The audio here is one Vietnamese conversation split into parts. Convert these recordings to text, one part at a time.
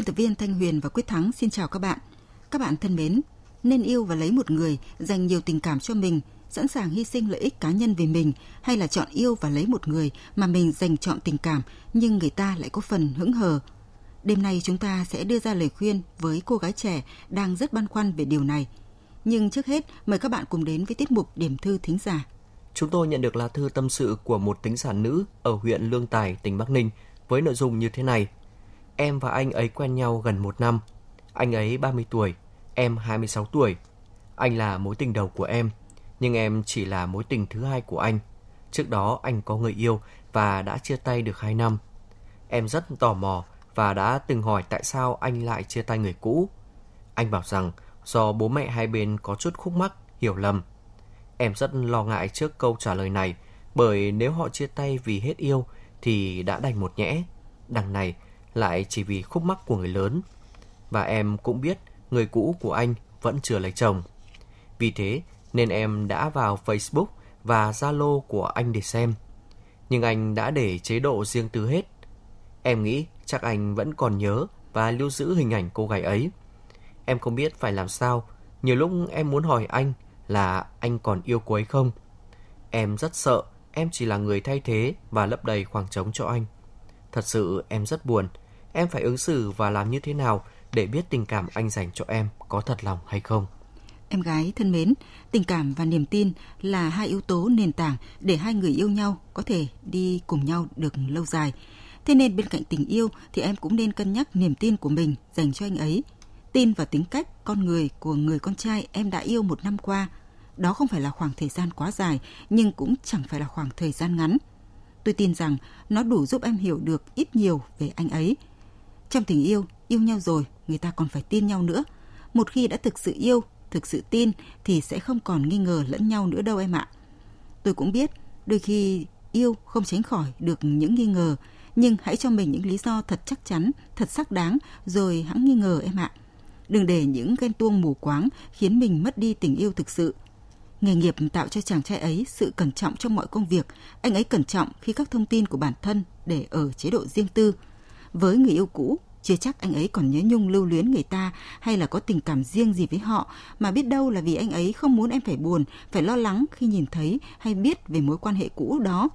Biên tập viên Thanh Huyền và Quyết Thắng xin chào các bạn. Các bạn thân mến, nên yêu và lấy một người dành nhiều tình cảm cho mình, sẵn sàng hy sinh lợi ích cá nhân vì mình hay là chọn yêu và lấy một người mà mình dành chọn tình cảm nhưng người ta lại có phần hững hờ. Đêm nay chúng ta sẽ đưa ra lời khuyên với cô gái trẻ đang rất băn khoăn về điều này. Nhưng trước hết, mời các bạn cùng đến với tiết mục Điểm thư thính giả. Chúng tôi nhận được lá thư tâm sự của một tính giả nữ ở huyện Lương Tài, tỉnh Bắc Ninh với nội dung như thế này – Em và anh ấy quen nhau gần một năm. Anh ấy 30 tuổi, em 26 tuổi. Anh là mối tình đầu của em, nhưng em chỉ là mối tình thứ hai của anh. Trước đó anh có người yêu và đã chia tay được 2 năm. Em rất tò mò và đã từng hỏi tại sao anh lại chia tay người cũ. Anh bảo rằng do bố mẹ hai bên có chút khúc mắc, hiểu lầm. Em rất lo ngại trước câu trả lời này bởi nếu họ chia tay vì hết yêu thì đã đành một nhẽ. Đằng này lại chỉ vì khúc mắc của người lớn. Và em cũng biết người cũ của anh vẫn chưa lấy chồng. Vì thế nên em đã vào Facebook và Zalo của anh để xem. Nhưng anh đã để chế độ riêng tư hết. Em nghĩ chắc anh vẫn còn nhớ và lưu giữ hình ảnh cô gái ấy. Em không biết phải làm sao. Nhiều lúc em muốn hỏi anh là anh còn yêu cô ấy không? Em rất sợ em chỉ là người thay thế và lấp đầy khoảng trống cho anh. Thật sự em rất buồn em phải ứng xử và làm như thế nào để biết tình cảm anh dành cho em có thật lòng hay không. Em gái thân mến, tình cảm và niềm tin là hai yếu tố nền tảng để hai người yêu nhau có thể đi cùng nhau được lâu dài. Thế nên bên cạnh tình yêu thì em cũng nên cân nhắc niềm tin của mình dành cho anh ấy. Tin vào tính cách, con người của người con trai em đã yêu một năm qua. Đó không phải là khoảng thời gian quá dài, nhưng cũng chẳng phải là khoảng thời gian ngắn. Tôi tin rằng nó đủ giúp em hiểu được ít nhiều về anh ấy – trong tình yêu, yêu nhau rồi, người ta còn phải tin nhau nữa. Một khi đã thực sự yêu, thực sự tin thì sẽ không còn nghi ngờ lẫn nhau nữa đâu em ạ. Tôi cũng biết, đôi khi yêu không tránh khỏi được những nghi ngờ, nhưng hãy cho mình những lý do thật chắc chắn, thật xác đáng rồi hãng nghi ngờ em ạ. Đừng để những ghen tuông mù quáng khiến mình mất đi tình yêu thực sự. Nghề nghiệp tạo cho chàng trai ấy sự cẩn trọng trong mọi công việc. Anh ấy cẩn trọng khi các thông tin của bản thân để ở chế độ riêng tư. Với người yêu cũ, chưa chắc anh ấy còn nhớ nhung lưu luyến người ta hay là có tình cảm riêng gì với họ, mà biết đâu là vì anh ấy không muốn em phải buồn, phải lo lắng khi nhìn thấy hay biết về mối quan hệ cũ đó.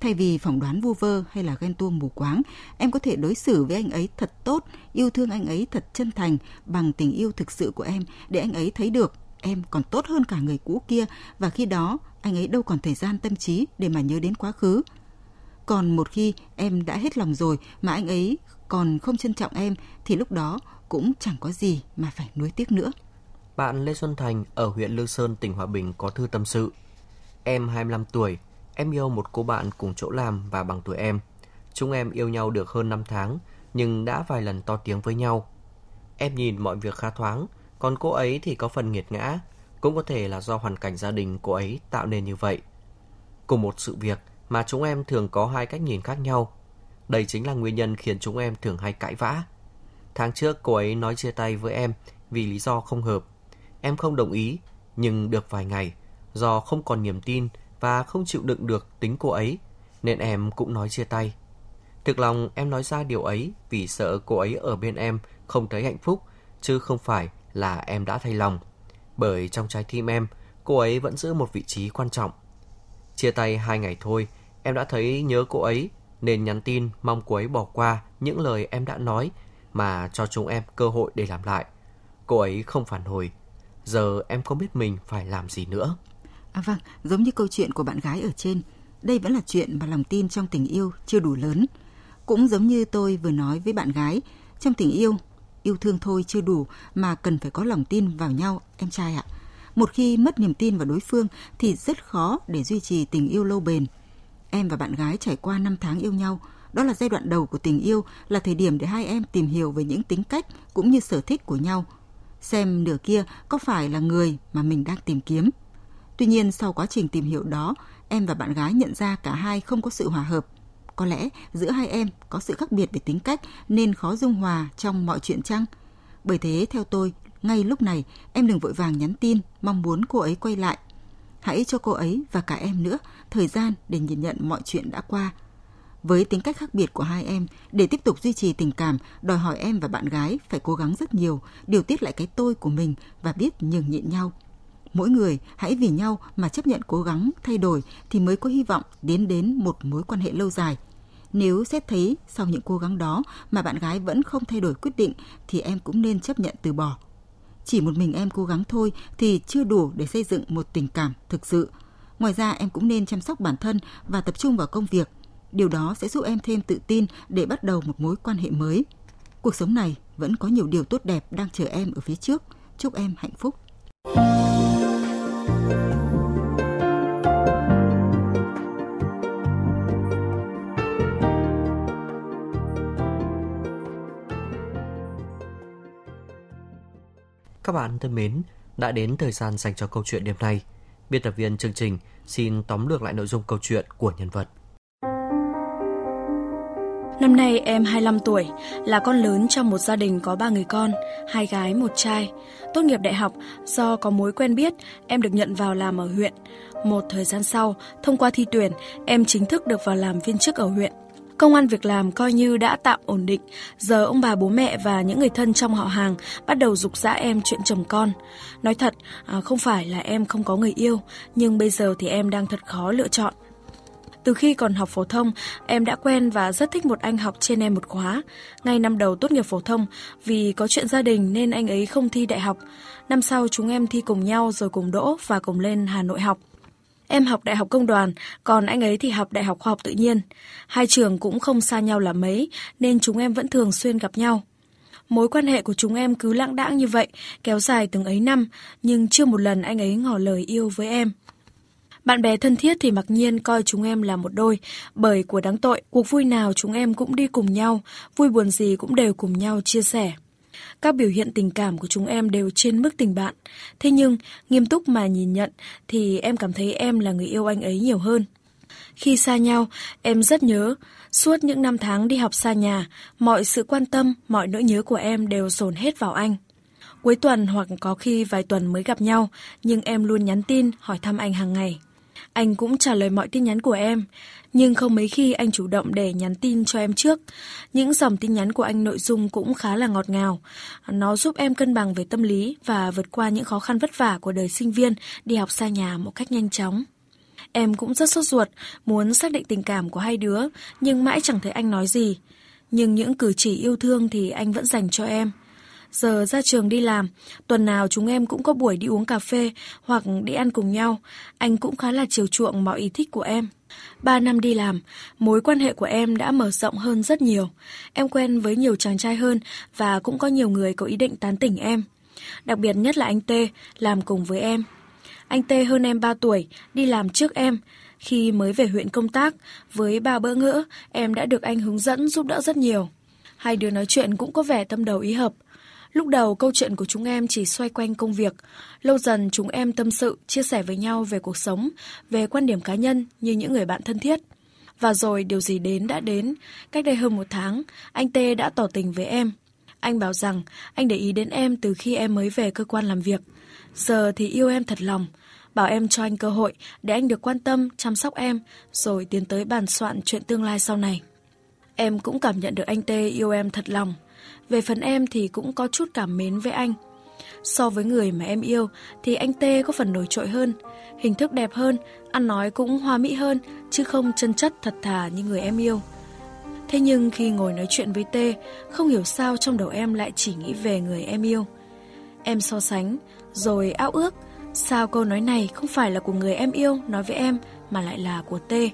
Thay vì phỏng đoán vu vơ hay là ghen tuông mù quáng, em có thể đối xử với anh ấy thật tốt, yêu thương anh ấy thật chân thành, bằng tình yêu thực sự của em để anh ấy thấy được em còn tốt hơn cả người cũ kia và khi đó anh ấy đâu còn thời gian tâm trí để mà nhớ đến quá khứ còn một khi em đã hết lòng rồi mà anh ấy còn không trân trọng em thì lúc đó cũng chẳng có gì mà phải nuối tiếc nữa. Bạn Lê Xuân Thành ở huyện Lương Sơn, tỉnh Hòa Bình có thư tâm sự. Em 25 tuổi, em yêu một cô bạn cùng chỗ làm và bằng tuổi em. Chúng em yêu nhau được hơn 5 tháng, nhưng đã vài lần to tiếng với nhau. Em nhìn mọi việc khá thoáng, còn cô ấy thì có phần nghiệt ngã. Cũng có thể là do hoàn cảnh gia đình cô ấy tạo nên như vậy. Cùng một sự việc, mà chúng em thường có hai cách nhìn khác nhau. Đây chính là nguyên nhân khiến chúng em thường hay cãi vã. Tháng trước cô ấy nói chia tay với em vì lý do không hợp. Em không đồng ý, nhưng được vài ngày, do không còn niềm tin và không chịu đựng được tính cô ấy, nên em cũng nói chia tay. Thực lòng em nói ra điều ấy vì sợ cô ấy ở bên em không thấy hạnh phúc, chứ không phải là em đã thay lòng. Bởi trong trái tim em, cô ấy vẫn giữ một vị trí quan trọng. Chia tay hai ngày thôi, Em đã thấy nhớ cô ấy nên nhắn tin mong cô ấy bỏ qua những lời em đã nói mà cho chúng em cơ hội để làm lại. Cô ấy không phản hồi. Giờ em không biết mình phải làm gì nữa. À vâng, giống như câu chuyện của bạn gái ở trên, đây vẫn là chuyện mà lòng tin trong tình yêu chưa đủ lớn. Cũng giống như tôi vừa nói với bạn gái, trong tình yêu, yêu thương thôi chưa đủ mà cần phải có lòng tin vào nhau, em trai ạ. Một khi mất niềm tin vào đối phương thì rất khó để duy trì tình yêu lâu bền Em và bạn gái trải qua 5 tháng yêu nhau, đó là giai đoạn đầu của tình yêu, là thời điểm để hai em tìm hiểu về những tính cách cũng như sở thích của nhau. Xem nửa kia có phải là người mà mình đang tìm kiếm. Tuy nhiên sau quá trình tìm hiểu đó, em và bạn gái nhận ra cả hai không có sự hòa hợp. Có lẽ giữa hai em có sự khác biệt về tính cách nên khó dung hòa trong mọi chuyện chăng? Bởi thế theo tôi, ngay lúc này em đừng vội vàng nhắn tin mong muốn cô ấy quay lại. Hãy cho cô ấy và cả em nữa thời gian để nhìn nhận mọi chuyện đã qua. Với tính cách khác biệt của hai em, để tiếp tục duy trì tình cảm, đòi hỏi em và bạn gái phải cố gắng rất nhiều, điều tiết lại cái tôi của mình và biết nhường nhịn nhau. Mỗi người hãy vì nhau mà chấp nhận cố gắng thay đổi thì mới có hy vọng đến đến một mối quan hệ lâu dài. Nếu xét thấy sau những cố gắng đó mà bạn gái vẫn không thay đổi quyết định, thì em cũng nên chấp nhận từ bỏ. Chỉ một mình em cố gắng thôi thì chưa đủ để xây dựng một tình cảm thực sự. Ngoài ra, em cũng nên chăm sóc bản thân và tập trung vào công việc. Điều đó sẽ giúp em thêm tự tin để bắt đầu một mối quan hệ mới. Cuộc sống này vẫn có nhiều điều tốt đẹp đang chờ em ở phía trước. Chúc em hạnh phúc. Các bạn thân mến, đã đến thời gian dành cho câu chuyện đêm nay. Biên tập viên chương trình xin tóm lược lại nội dung câu chuyện của nhân vật. Năm nay em 25 tuổi, là con lớn trong một gia đình có ba người con, hai gái, một trai. Tốt nghiệp đại học, do có mối quen biết, em được nhận vào làm ở huyện. Một thời gian sau, thông qua thi tuyển, em chính thức được vào làm viên chức ở huyện. Công an việc làm coi như đã tạm ổn định, giờ ông bà bố mẹ và những người thân trong họ hàng bắt đầu dục dã em chuyện chồng con. Nói thật, à, không phải là em không có người yêu, nhưng bây giờ thì em đang thật khó lựa chọn. Từ khi còn học phổ thông, em đã quen và rất thích một anh học trên em một khóa. Ngay năm đầu tốt nghiệp phổ thông, vì có chuyện gia đình nên anh ấy không thi đại học. Năm sau chúng em thi cùng nhau rồi cùng đỗ và cùng lên Hà Nội học. Em học đại học công đoàn, còn anh ấy thì học đại học khoa học tự nhiên. Hai trường cũng không xa nhau là mấy, nên chúng em vẫn thường xuyên gặp nhau. Mối quan hệ của chúng em cứ lãng đãng như vậy, kéo dài từng ấy năm, nhưng chưa một lần anh ấy ngỏ lời yêu với em. Bạn bè thân thiết thì mặc nhiên coi chúng em là một đôi, bởi của đáng tội, cuộc vui nào chúng em cũng đi cùng nhau, vui buồn gì cũng đều cùng nhau chia sẻ. Các biểu hiện tình cảm của chúng em đều trên mức tình bạn. Thế nhưng, nghiêm túc mà nhìn nhận thì em cảm thấy em là người yêu anh ấy nhiều hơn. Khi xa nhau, em rất nhớ. Suốt những năm tháng đi học xa nhà, mọi sự quan tâm, mọi nỗi nhớ của em đều dồn hết vào anh. Cuối tuần hoặc có khi vài tuần mới gặp nhau, nhưng em luôn nhắn tin hỏi thăm anh hàng ngày. Anh cũng trả lời mọi tin nhắn của em, nhưng không mấy khi anh chủ động để nhắn tin cho em trước. Những dòng tin nhắn của anh nội dung cũng khá là ngọt ngào. Nó giúp em cân bằng về tâm lý và vượt qua những khó khăn vất vả của đời sinh viên đi học xa nhà một cách nhanh chóng. Em cũng rất sốt ruột, muốn xác định tình cảm của hai đứa, nhưng mãi chẳng thấy anh nói gì. Nhưng những cử chỉ yêu thương thì anh vẫn dành cho em. Giờ ra trường đi làm, tuần nào chúng em cũng có buổi đi uống cà phê hoặc đi ăn cùng nhau. Anh cũng khá là chiều chuộng mọi ý thích của em. Ba năm đi làm, mối quan hệ của em đã mở rộng hơn rất nhiều. Em quen với nhiều chàng trai hơn và cũng có nhiều người có ý định tán tỉnh em. Đặc biệt nhất là anh Tê, làm cùng với em. Anh Tê hơn em 3 tuổi, đi làm trước em. Khi mới về huyện công tác, với ba bỡ ngỡ, em đã được anh hướng dẫn giúp đỡ rất nhiều. Hai đứa nói chuyện cũng có vẻ tâm đầu ý hợp. Lúc đầu câu chuyện của chúng em chỉ xoay quanh công việc. Lâu dần chúng em tâm sự, chia sẻ với nhau về cuộc sống, về quan điểm cá nhân như những người bạn thân thiết. Và rồi điều gì đến đã đến. Cách đây hơn một tháng, anh Tê đã tỏ tình với em. Anh bảo rằng anh để ý đến em từ khi em mới về cơ quan làm việc. Giờ thì yêu em thật lòng. Bảo em cho anh cơ hội để anh được quan tâm, chăm sóc em, rồi tiến tới bàn soạn chuyện tương lai sau này. Em cũng cảm nhận được anh Tê yêu em thật lòng. Về phần em thì cũng có chút cảm mến với anh. So với người mà em yêu thì anh Tê có phần nổi trội hơn, hình thức đẹp hơn, ăn nói cũng hoa mỹ hơn, chứ không chân chất thật thà như người em yêu. Thế nhưng khi ngồi nói chuyện với Tê, không hiểu sao trong đầu em lại chỉ nghĩ về người em yêu. Em so sánh, rồi ao ước, sao câu nói này không phải là của người em yêu nói với em mà lại là của Tê.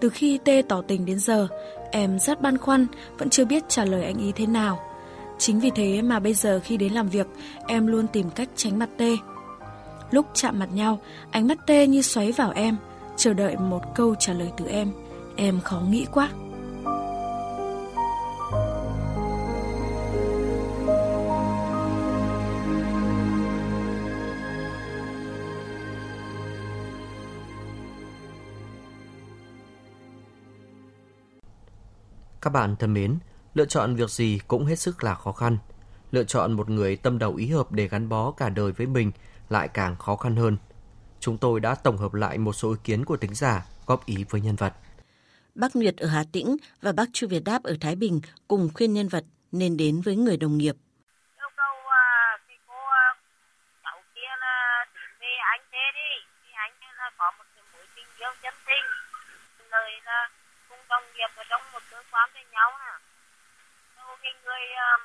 Từ khi Tê tỏ tình đến giờ, em rất băn khoăn, vẫn chưa biết trả lời anh ý thế nào. Chính vì thế mà bây giờ khi đến làm việc, em luôn tìm cách tránh mặt Tê. Lúc chạm mặt nhau, ánh mắt Tê như xoáy vào em, chờ đợi một câu trả lời từ em. Em khó nghĩ quá. Các bạn thân mến, lựa chọn việc gì cũng hết sức là khó khăn. Lựa chọn một người tâm đầu ý hợp để gắn bó cả đời với mình lại càng khó khăn hơn. Chúng tôi đã tổng hợp lại một số ý kiến của tính giả góp ý với nhân vật. Bác Nguyệt ở Hà Tĩnh và bác Chu Việt Đáp ở Thái Bình cùng khuyên nhân vật nên đến với người đồng nghiệp. Yêu cầu uh, thì cô uh, cháu kia là đến về anh thế đi. Thì anh là có một cái mối tình yêu chân tình. Lời là cùng đồng nghiệp ở trong một cơ quan với nhau à. Đâu cái người um,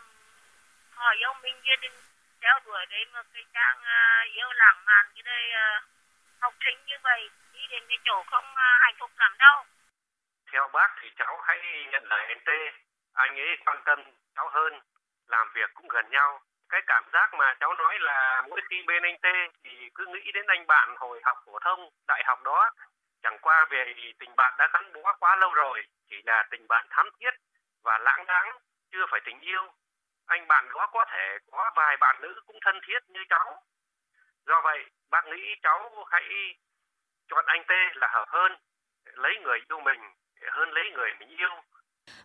họ yêu mình gia đình theo đuổi đấy mà cái trang uh, yêu lãng mạn cái đây uh, học sinh như vậy đi đến cái chỗ không uh, hạnh phúc lắm đâu theo bác thì cháu hãy nhận lời anh Tê. Anh ấy quan tâm cháu hơn, làm việc cũng gần nhau. Cái cảm giác mà cháu nói là mỗi khi bên anh Tê thì cứ nghĩ đến anh bạn hồi học phổ thông, đại học đó. Chẳng qua về tình bạn đã gắn bó quá lâu rồi, chỉ là tình bạn thắm thiết và lãng đãng, chưa phải tình yêu. Anh bạn đó có thể có vài bạn nữ cũng thân thiết như cháu. Do vậy, bác nghĩ cháu hãy chọn anh Tê là hợp hơn, lấy người yêu mình hơn lấy người mình yêu.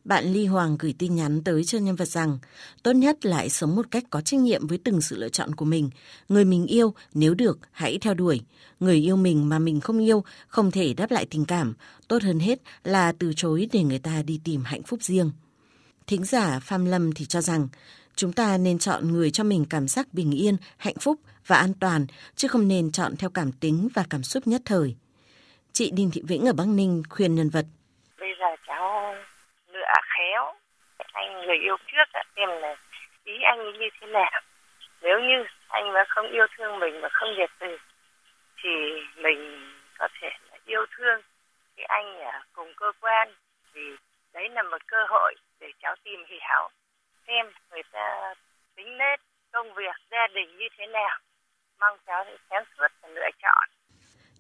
Bạn Ly Hoàng gửi tin nhắn tới cho nhân vật rằng tốt nhất lại sống một cách có trách nhiệm với từng sự lựa chọn của mình. Người mình yêu nếu được hãy theo đuổi. Người yêu mình mà mình không yêu không thể đáp lại tình cảm. Tốt hơn hết là từ chối để người ta đi tìm hạnh phúc riêng. Thính giả Phạm Lâm thì cho rằng chúng ta nên chọn người cho mình cảm giác bình yên, hạnh phúc và an toàn, chứ không nên chọn theo cảm tính và cảm xúc nhất thời. Chị Đinh Thị Vĩnh ở Bắc Ninh khuyên nhân vật. Bây giờ cháu lựa khéo. Anh người yêu trước đã em là ý anh như thế nào? Nếu như anh mà không yêu thương mình mà không nhiệt tình thì mình có thể là yêu thương. Cái anh ở cùng cơ quan vì đấy là một cơ hội để cháu tìm hiểu xem người ta tính nết công việc gia đình như thế nào mong cháu sáng suốt và lựa chọn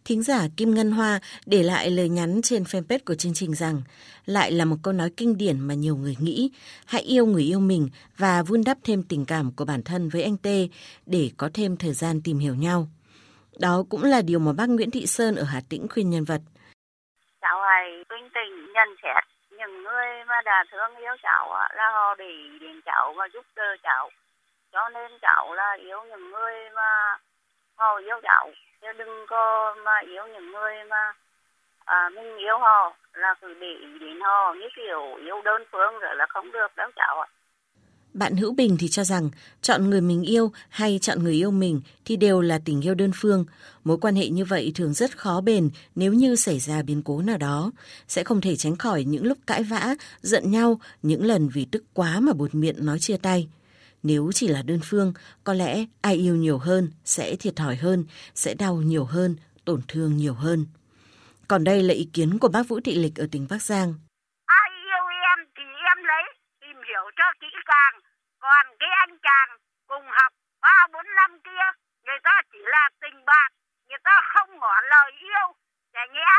Thính giả Kim Ngân Hoa để lại lời nhắn trên fanpage của chương trình rằng lại là một câu nói kinh điển mà nhiều người nghĩ hãy yêu người yêu mình và vun đắp thêm tình cảm của bản thân với anh Tê để có thêm thời gian tìm hiểu nhau. Đó cũng là điều mà bác Nguyễn Thị Sơn ở Hà Tĩnh khuyên nhân vật. Cháu hãy tinh tình nhận xét những người mà đã thương yêu cháu là họ để đến cháu và giúp đỡ cháu. Cho nên cháu là yêu những người mà họ yêu cháu chứ đừng có mà yêu những người mà à, mình yêu họ là cứ để ý đến họ như kiểu yêu đơn phương rồi là không được đâu cháu ạ. Bạn Hữu Bình thì cho rằng chọn người mình yêu hay chọn người yêu mình thì đều là tình yêu đơn phương. Mối quan hệ như vậy thường rất khó bền nếu như xảy ra biến cố nào đó. Sẽ không thể tránh khỏi những lúc cãi vã, giận nhau, những lần vì tức quá mà buột miệng nói chia tay. Nếu chỉ là đơn phương, có lẽ ai yêu nhiều hơn sẽ thiệt thòi hơn, sẽ đau nhiều hơn, tổn thương nhiều hơn. Còn đây là ý kiến của bác Vũ Thị Lịch ở tỉnh Bắc Giang. Ai yêu em thì em lấy, tìm hiểu cho kỹ càng. Còn cái anh chàng cùng học ba bốn năm kia, người ta chỉ là tình bạn, người ta không ngỏ lời yêu. Chả nhẽ,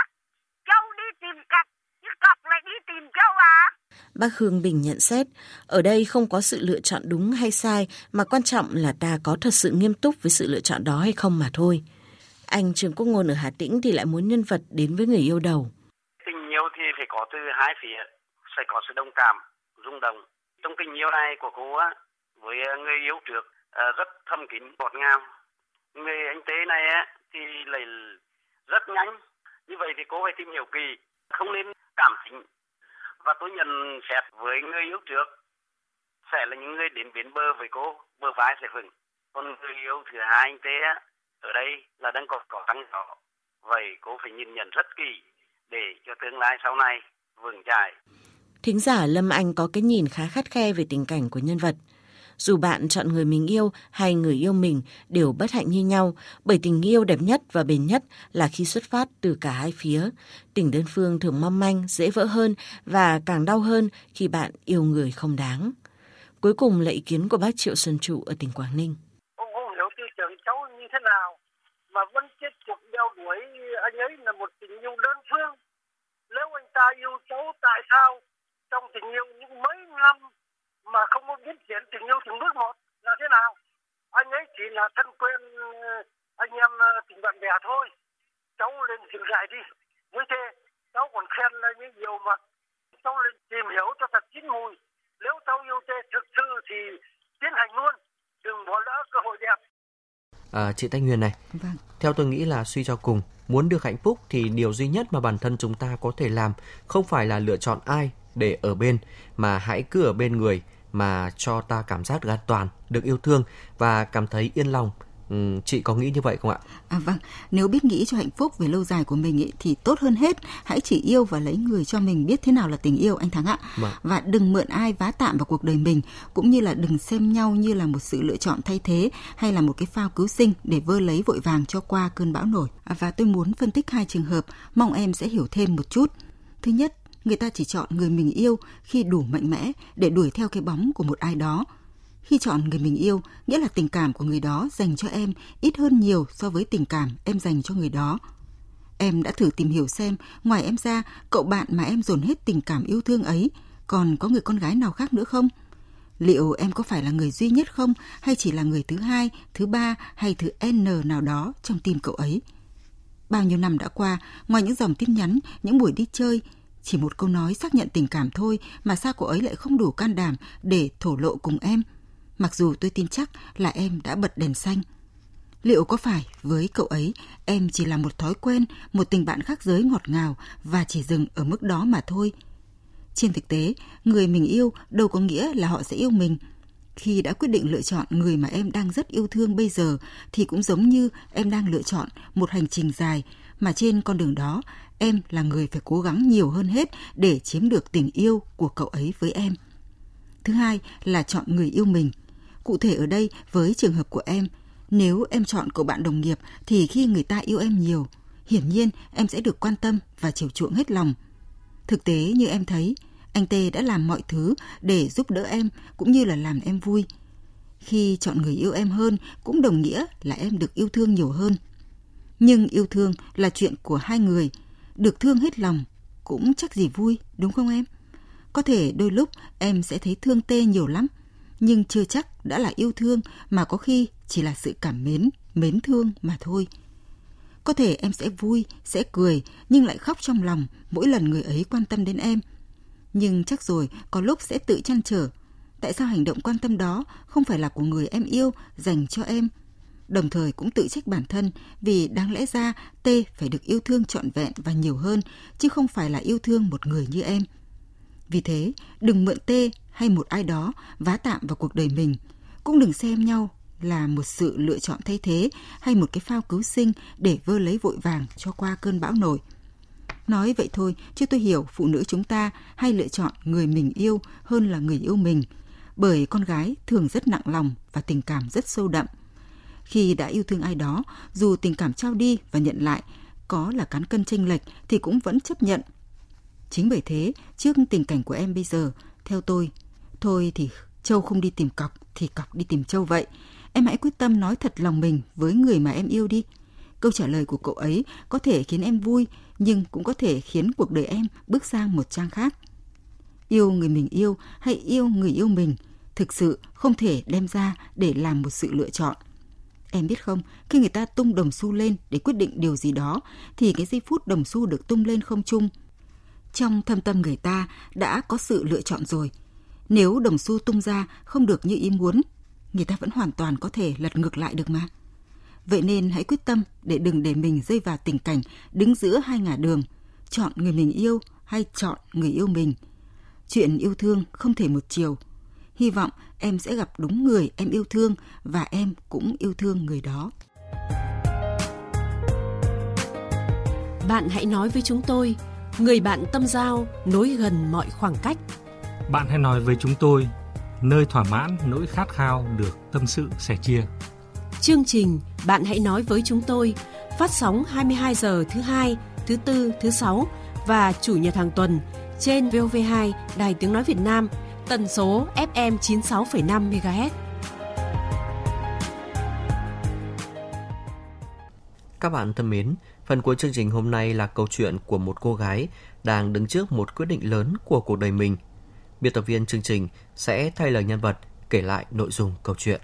châu đi tìm cặp, chứ cặp lại đi tìm châu à? Bác Hương Bình nhận xét, ở đây không có sự lựa chọn đúng hay sai, mà quan trọng là ta có thật sự nghiêm túc với sự lựa chọn đó hay không mà thôi. Anh Trường Quốc Ngôn ở Hà Tĩnh thì lại muốn nhân vật đến với người yêu đầu. Tình yêu thì phải có từ hai phía, phải có sự đồng cảm, rung động. Trong tình yêu này của cô á, với ờ, người yêu trước à, rất thâm kín, ngọt ngào. Người anh Tế này á, thì lại rất nhanh. Như vậy thì cô phải tìm hiểu kỳ, không nên cảm tính và tôi nhận xét với người yêu trước sẽ là những người đến bến bờ với cô bờ vai sẽ vững còn người yêu thứ hai anh tế á ở đây là đang còn có tăng nhỏ vậy cô phải nhìn nhận rất kỹ để cho tương lai sau này vững chãi Thính giả Lâm Anh có cái nhìn khá khắt khe về tình cảnh của nhân vật. Dù bạn chọn người mình yêu hay người yêu mình đều bất hạnh như nhau, bởi tình yêu đẹp nhất và bền nhất là khi xuất phát từ cả hai phía. Tình đơn phương thường mong manh, dễ vỡ hơn và càng đau hơn khi bạn yêu người không đáng. Cuối cùng là ý kiến của bác Triệu Xuân Trụ ở tỉnh Quảng Ninh. Ông không hiểu tư tưởng cháu như thế nào mà vẫn tiếp tục đeo đuổi anh ấy là một tình tình yêu đơn phương nếu anh ta yêu cháu tại sao trong tình yêu những mấy năm mà không có biến triển tình yêu từng bước một là thế nào? Anh ấy chỉ là thân quen anh em tình bạn bè thôi. Cháu lên tìm lại đi. Với thế cháu còn khen là những điều mà. Cháu lên tìm hiểu cho thật chín mùi. Nếu cháu yêu tê thực sự thì tiến hành luôn. Đừng bỏ lỡ cơ hội đẹp. À, chị Thanh Huyền này vâng. theo tôi nghĩ là suy cho cùng muốn được hạnh phúc thì điều duy nhất mà bản thân chúng ta có thể làm không phải là lựa chọn ai để ở bên mà hãy cứ ở bên người mà cho ta cảm giác được an toàn, được yêu thương và cảm thấy yên lòng Ừ, chị có nghĩ như vậy không ạ? À vâng, nếu biết nghĩ cho hạnh phúc về lâu dài của mình ý, thì tốt hơn hết hãy chỉ yêu và lấy người cho mình biết thế nào là tình yêu anh Thắng ạ. Vâng. Và đừng mượn ai vá tạm vào cuộc đời mình cũng như là đừng xem nhau như là một sự lựa chọn thay thế hay là một cái phao cứu sinh để vơ lấy vội vàng cho qua cơn bão nổi. À, và tôi muốn phân tích hai trường hợp, mong em sẽ hiểu thêm một chút. Thứ nhất, người ta chỉ chọn người mình yêu khi đủ mạnh mẽ để đuổi theo cái bóng của một ai đó khi chọn người mình yêu, nghĩa là tình cảm của người đó dành cho em ít hơn nhiều so với tình cảm em dành cho người đó. Em đã thử tìm hiểu xem, ngoài em ra, cậu bạn mà em dồn hết tình cảm yêu thương ấy, còn có người con gái nào khác nữa không? Liệu em có phải là người duy nhất không, hay chỉ là người thứ hai, thứ ba hay thứ N nào đó trong tim cậu ấy? Bao nhiêu năm đã qua, ngoài những dòng tin nhắn, những buổi đi chơi, chỉ một câu nói xác nhận tình cảm thôi mà sao cô ấy lại không đủ can đảm để thổ lộ cùng em – mặc dù tôi tin chắc là em đã bật đèn xanh. Liệu có phải với cậu ấy em chỉ là một thói quen, một tình bạn khác giới ngọt ngào và chỉ dừng ở mức đó mà thôi? Trên thực tế, người mình yêu đâu có nghĩa là họ sẽ yêu mình. Khi đã quyết định lựa chọn người mà em đang rất yêu thương bây giờ thì cũng giống như em đang lựa chọn một hành trình dài mà trên con đường đó em là người phải cố gắng nhiều hơn hết để chiếm được tình yêu của cậu ấy với em. Thứ hai là chọn người yêu mình. Cụ thể ở đây với trường hợp của em, nếu em chọn cậu bạn đồng nghiệp thì khi người ta yêu em nhiều, hiển nhiên em sẽ được quan tâm và chiều chuộng hết lòng. Thực tế như em thấy, anh Tê đã làm mọi thứ để giúp đỡ em cũng như là làm em vui. Khi chọn người yêu em hơn cũng đồng nghĩa là em được yêu thương nhiều hơn. Nhưng yêu thương là chuyện của hai người, được thương hết lòng cũng chắc gì vui, đúng không em? Có thể đôi lúc em sẽ thấy thương Tê nhiều lắm, nhưng chưa chắc đã là yêu thương mà có khi chỉ là sự cảm mến, mến thương mà thôi. Có thể em sẽ vui, sẽ cười nhưng lại khóc trong lòng mỗi lần người ấy quan tâm đến em. Nhưng chắc rồi có lúc sẽ tự chăn trở. Tại sao hành động quan tâm đó không phải là của người em yêu dành cho em? Đồng thời cũng tự trách bản thân vì đáng lẽ ra T phải được yêu thương trọn vẹn và nhiều hơn chứ không phải là yêu thương một người như em. Vì thế, đừng mượn T hay một ai đó vá tạm vào cuộc đời mình. Cũng đừng xem nhau là một sự lựa chọn thay thế hay một cái phao cứu sinh để vơ lấy vội vàng cho qua cơn bão nổi. Nói vậy thôi, chứ tôi hiểu phụ nữ chúng ta hay lựa chọn người mình yêu hơn là người yêu mình, bởi con gái thường rất nặng lòng và tình cảm rất sâu đậm. Khi đã yêu thương ai đó, dù tình cảm trao đi và nhận lại có là cán cân chênh lệch thì cũng vẫn chấp nhận. Chính bởi thế, trước tình cảnh của em bây giờ, theo tôi, thôi thì Châu không đi tìm cọc thì cọc đi tìm Châu vậy. Em hãy quyết tâm nói thật lòng mình với người mà em yêu đi. Câu trả lời của cậu ấy có thể khiến em vui, nhưng cũng có thể khiến cuộc đời em bước sang một trang khác. Yêu người mình yêu hay yêu người yêu mình thực sự không thể đem ra để làm một sự lựa chọn. Em biết không, khi người ta tung đồng xu lên để quyết định điều gì đó, thì cái giây phút đồng xu được tung lên không trung trong thâm tâm người ta đã có sự lựa chọn rồi. Nếu đồng xu tung ra không được như ý muốn, người ta vẫn hoàn toàn có thể lật ngược lại được mà. Vậy nên hãy quyết tâm để đừng để mình rơi vào tình cảnh đứng giữa hai ngả đường, chọn người mình yêu hay chọn người yêu mình. Chuyện yêu thương không thể một chiều. Hy vọng em sẽ gặp đúng người em yêu thương và em cũng yêu thương người đó. Bạn hãy nói với chúng tôi người bạn tâm giao nối gần mọi khoảng cách. Bạn hãy nói với chúng tôi, nơi thỏa mãn nỗi khát khao được tâm sự sẻ chia. Chương trình Bạn hãy nói với chúng tôi phát sóng 22 giờ thứ hai, thứ tư, thứ sáu và chủ nhật hàng tuần trên VOV2 Đài Tiếng Nói Việt Nam, tần số FM 96,5 MHz. Các bạn thân mến, Phần cuối chương trình hôm nay là câu chuyện của một cô gái đang đứng trước một quyết định lớn của cuộc đời mình. Biên tập viên chương trình sẽ thay lời nhân vật kể lại nội dung câu chuyện.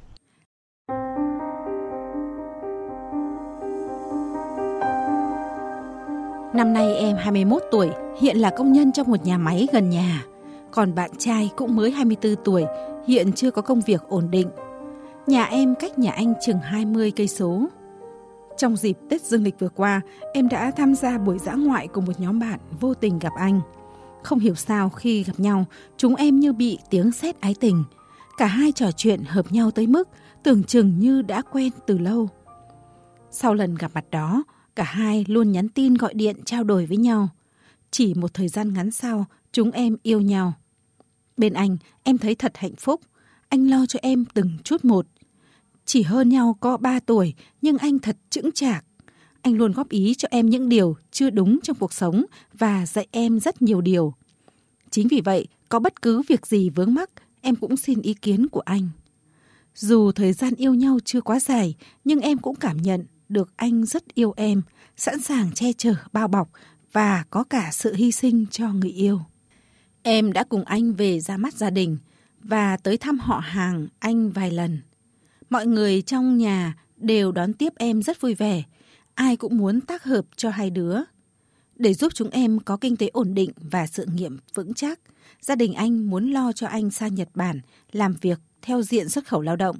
Năm nay em 21 tuổi, hiện là công nhân trong một nhà máy gần nhà. Còn bạn trai cũng mới 24 tuổi, hiện chưa có công việc ổn định. Nhà em cách nhà anh chừng 20 cây số. Trong dịp Tết Dương lịch vừa qua, em đã tham gia buổi dã ngoại cùng một nhóm bạn vô tình gặp anh. Không hiểu sao khi gặp nhau, chúng em như bị tiếng sét ái tình. Cả hai trò chuyện hợp nhau tới mức tưởng chừng như đã quen từ lâu. Sau lần gặp mặt đó, cả hai luôn nhắn tin gọi điện trao đổi với nhau. Chỉ một thời gian ngắn sau, chúng em yêu nhau. Bên anh, em thấy thật hạnh phúc. Anh lo cho em từng chút một. Chỉ hơn nhau có 3 tuổi, nhưng anh thật chững chạc. Anh luôn góp ý cho em những điều chưa đúng trong cuộc sống và dạy em rất nhiều điều. Chính vì vậy, có bất cứ việc gì vướng mắc, em cũng xin ý kiến của anh. Dù thời gian yêu nhau chưa quá dài, nhưng em cũng cảm nhận được anh rất yêu em, sẵn sàng che chở, bao bọc và có cả sự hy sinh cho người yêu. Em đã cùng anh về ra mắt gia đình và tới thăm họ hàng anh vài lần. Mọi người trong nhà đều đón tiếp em rất vui vẻ, ai cũng muốn tác hợp cho hai đứa. Để giúp chúng em có kinh tế ổn định và sự nghiệp vững chắc, gia đình anh muốn lo cho anh sang Nhật Bản làm việc theo diện xuất khẩu lao động.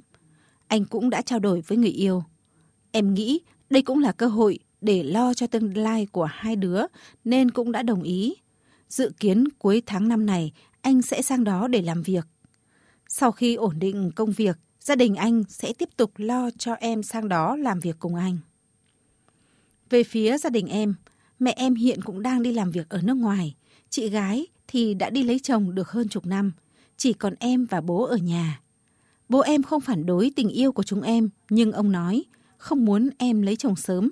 Anh cũng đã trao đổi với người yêu. Em nghĩ đây cũng là cơ hội để lo cho tương lai của hai đứa nên cũng đã đồng ý. Dự kiến cuối tháng năm này anh sẽ sang đó để làm việc. Sau khi ổn định công việc, gia đình anh sẽ tiếp tục lo cho em sang đó làm việc cùng anh. Về phía gia đình em, mẹ em hiện cũng đang đi làm việc ở nước ngoài. Chị gái thì đã đi lấy chồng được hơn chục năm, chỉ còn em và bố ở nhà. Bố em không phản đối tình yêu của chúng em, nhưng ông nói không muốn em lấy chồng sớm.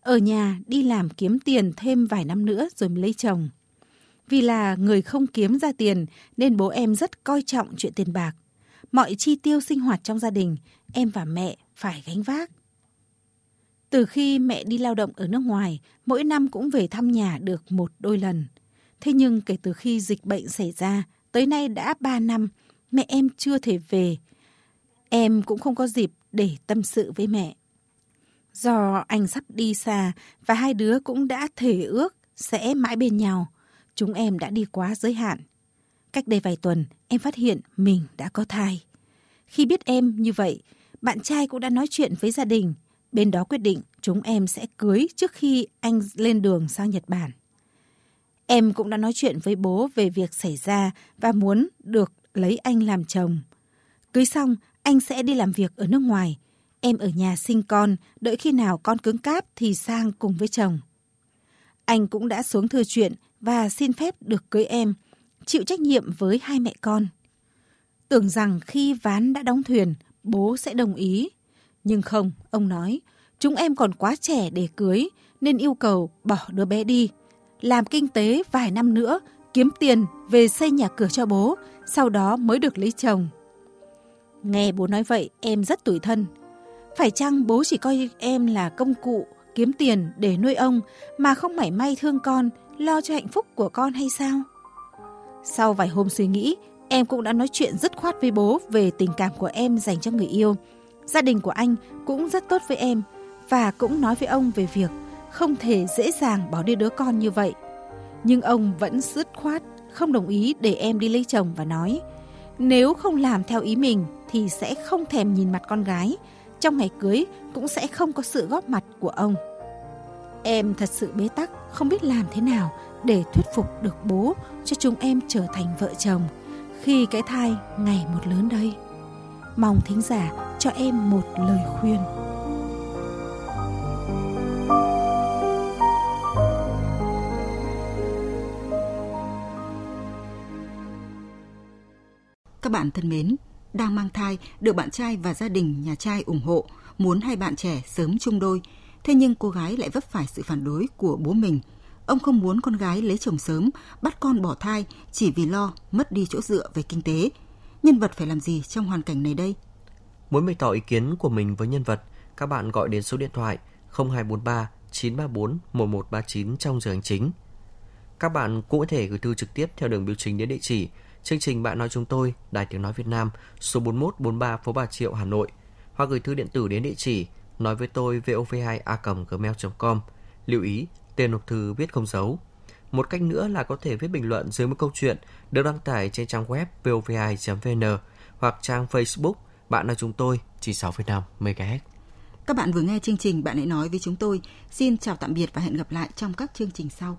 Ở nhà đi làm kiếm tiền thêm vài năm nữa rồi mới lấy chồng. Vì là người không kiếm ra tiền nên bố em rất coi trọng chuyện tiền bạc. Mọi chi tiêu sinh hoạt trong gia đình, em và mẹ phải gánh vác. Từ khi mẹ đi lao động ở nước ngoài, mỗi năm cũng về thăm nhà được một đôi lần. Thế nhưng kể từ khi dịch bệnh xảy ra, tới nay đã 3 năm, mẹ em chưa thể về. Em cũng không có dịp để tâm sự với mẹ. Do anh sắp đi xa và hai đứa cũng đã thể ước sẽ mãi bên nhau, chúng em đã đi quá giới hạn. Cách đây vài tuần, em phát hiện mình đã có thai. Khi biết em như vậy, bạn trai cũng đã nói chuyện với gia đình. Bên đó quyết định chúng em sẽ cưới trước khi anh lên đường sang Nhật Bản. Em cũng đã nói chuyện với bố về việc xảy ra và muốn được lấy anh làm chồng. Cưới xong, anh sẽ đi làm việc ở nước ngoài. Em ở nhà sinh con, đợi khi nào con cứng cáp thì sang cùng với chồng. Anh cũng đã xuống thư chuyện và xin phép được cưới em, chịu trách nhiệm với hai mẹ con. Tưởng rằng khi ván đã đóng thuyền, bố sẽ đồng ý. Nhưng không, ông nói, chúng em còn quá trẻ để cưới, nên yêu cầu bỏ đứa bé đi. Làm kinh tế vài năm nữa, kiếm tiền về xây nhà cửa cho bố, sau đó mới được lấy chồng. Nghe bố nói vậy, em rất tủi thân. Phải chăng bố chỉ coi em là công cụ, kiếm tiền để nuôi ông, mà không mảy may thương con, lo cho hạnh phúc của con hay sao? Sau vài hôm suy nghĩ, em cũng đã nói chuyện dứt khoát với bố về tình cảm của em dành cho người yêu. Gia đình của anh cũng rất tốt với em và cũng nói với ông về việc không thể dễ dàng bỏ đi đứa con như vậy. Nhưng ông vẫn dứt khoát, không đồng ý để em đi lấy chồng và nói nếu không làm theo ý mình thì sẽ không thèm nhìn mặt con gái, trong ngày cưới cũng sẽ không có sự góp mặt của ông. Em thật sự bế tắc, không biết làm thế nào để thuyết phục được bố cho chúng em trở thành vợ chồng khi cái thai ngày một lớn đây. Mong thính giả cho em một lời khuyên. Các bạn thân mến, đang mang thai, được bạn trai và gia đình nhà trai ủng hộ, muốn hai bạn trẻ sớm chung đôi. Thế nhưng cô gái lại vấp phải sự phản đối của bố mình. Ông không muốn con gái lấy chồng sớm, bắt con bỏ thai chỉ vì lo mất đi chỗ dựa về kinh tế. Nhân vật phải làm gì trong hoàn cảnh này đây? Muốn bày tỏ ý kiến của mình với nhân vật, các bạn gọi đến số điện thoại 0243 934 1139 trong giờ hành chính. Các bạn cũng có thể gửi thư trực tiếp theo đường biểu chính đến địa chỉ chương trình Bạn nói chúng tôi, Đài Tiếng nói Việt Nam, số 4143 phố Bà Triệu, Hà Nội hoặc gửi thư điện tử đến địa chỉ nói với tôi vov2a.gmail.com. Lưu ý, tên nộp thư viết không dấu. Một cách nữa là có thể viết bình luận dưới một câu chuyện được đăng tải trên trang web vov2.vn hoặc trang Facebook Bạn nói chúng tôi 96,5 MHz. Các bạn vừa nghe chương trình Bạn hãy nói với chúng tôi. Xin chào tạm biệt và hẹn gặp lại trong các chương trình sau.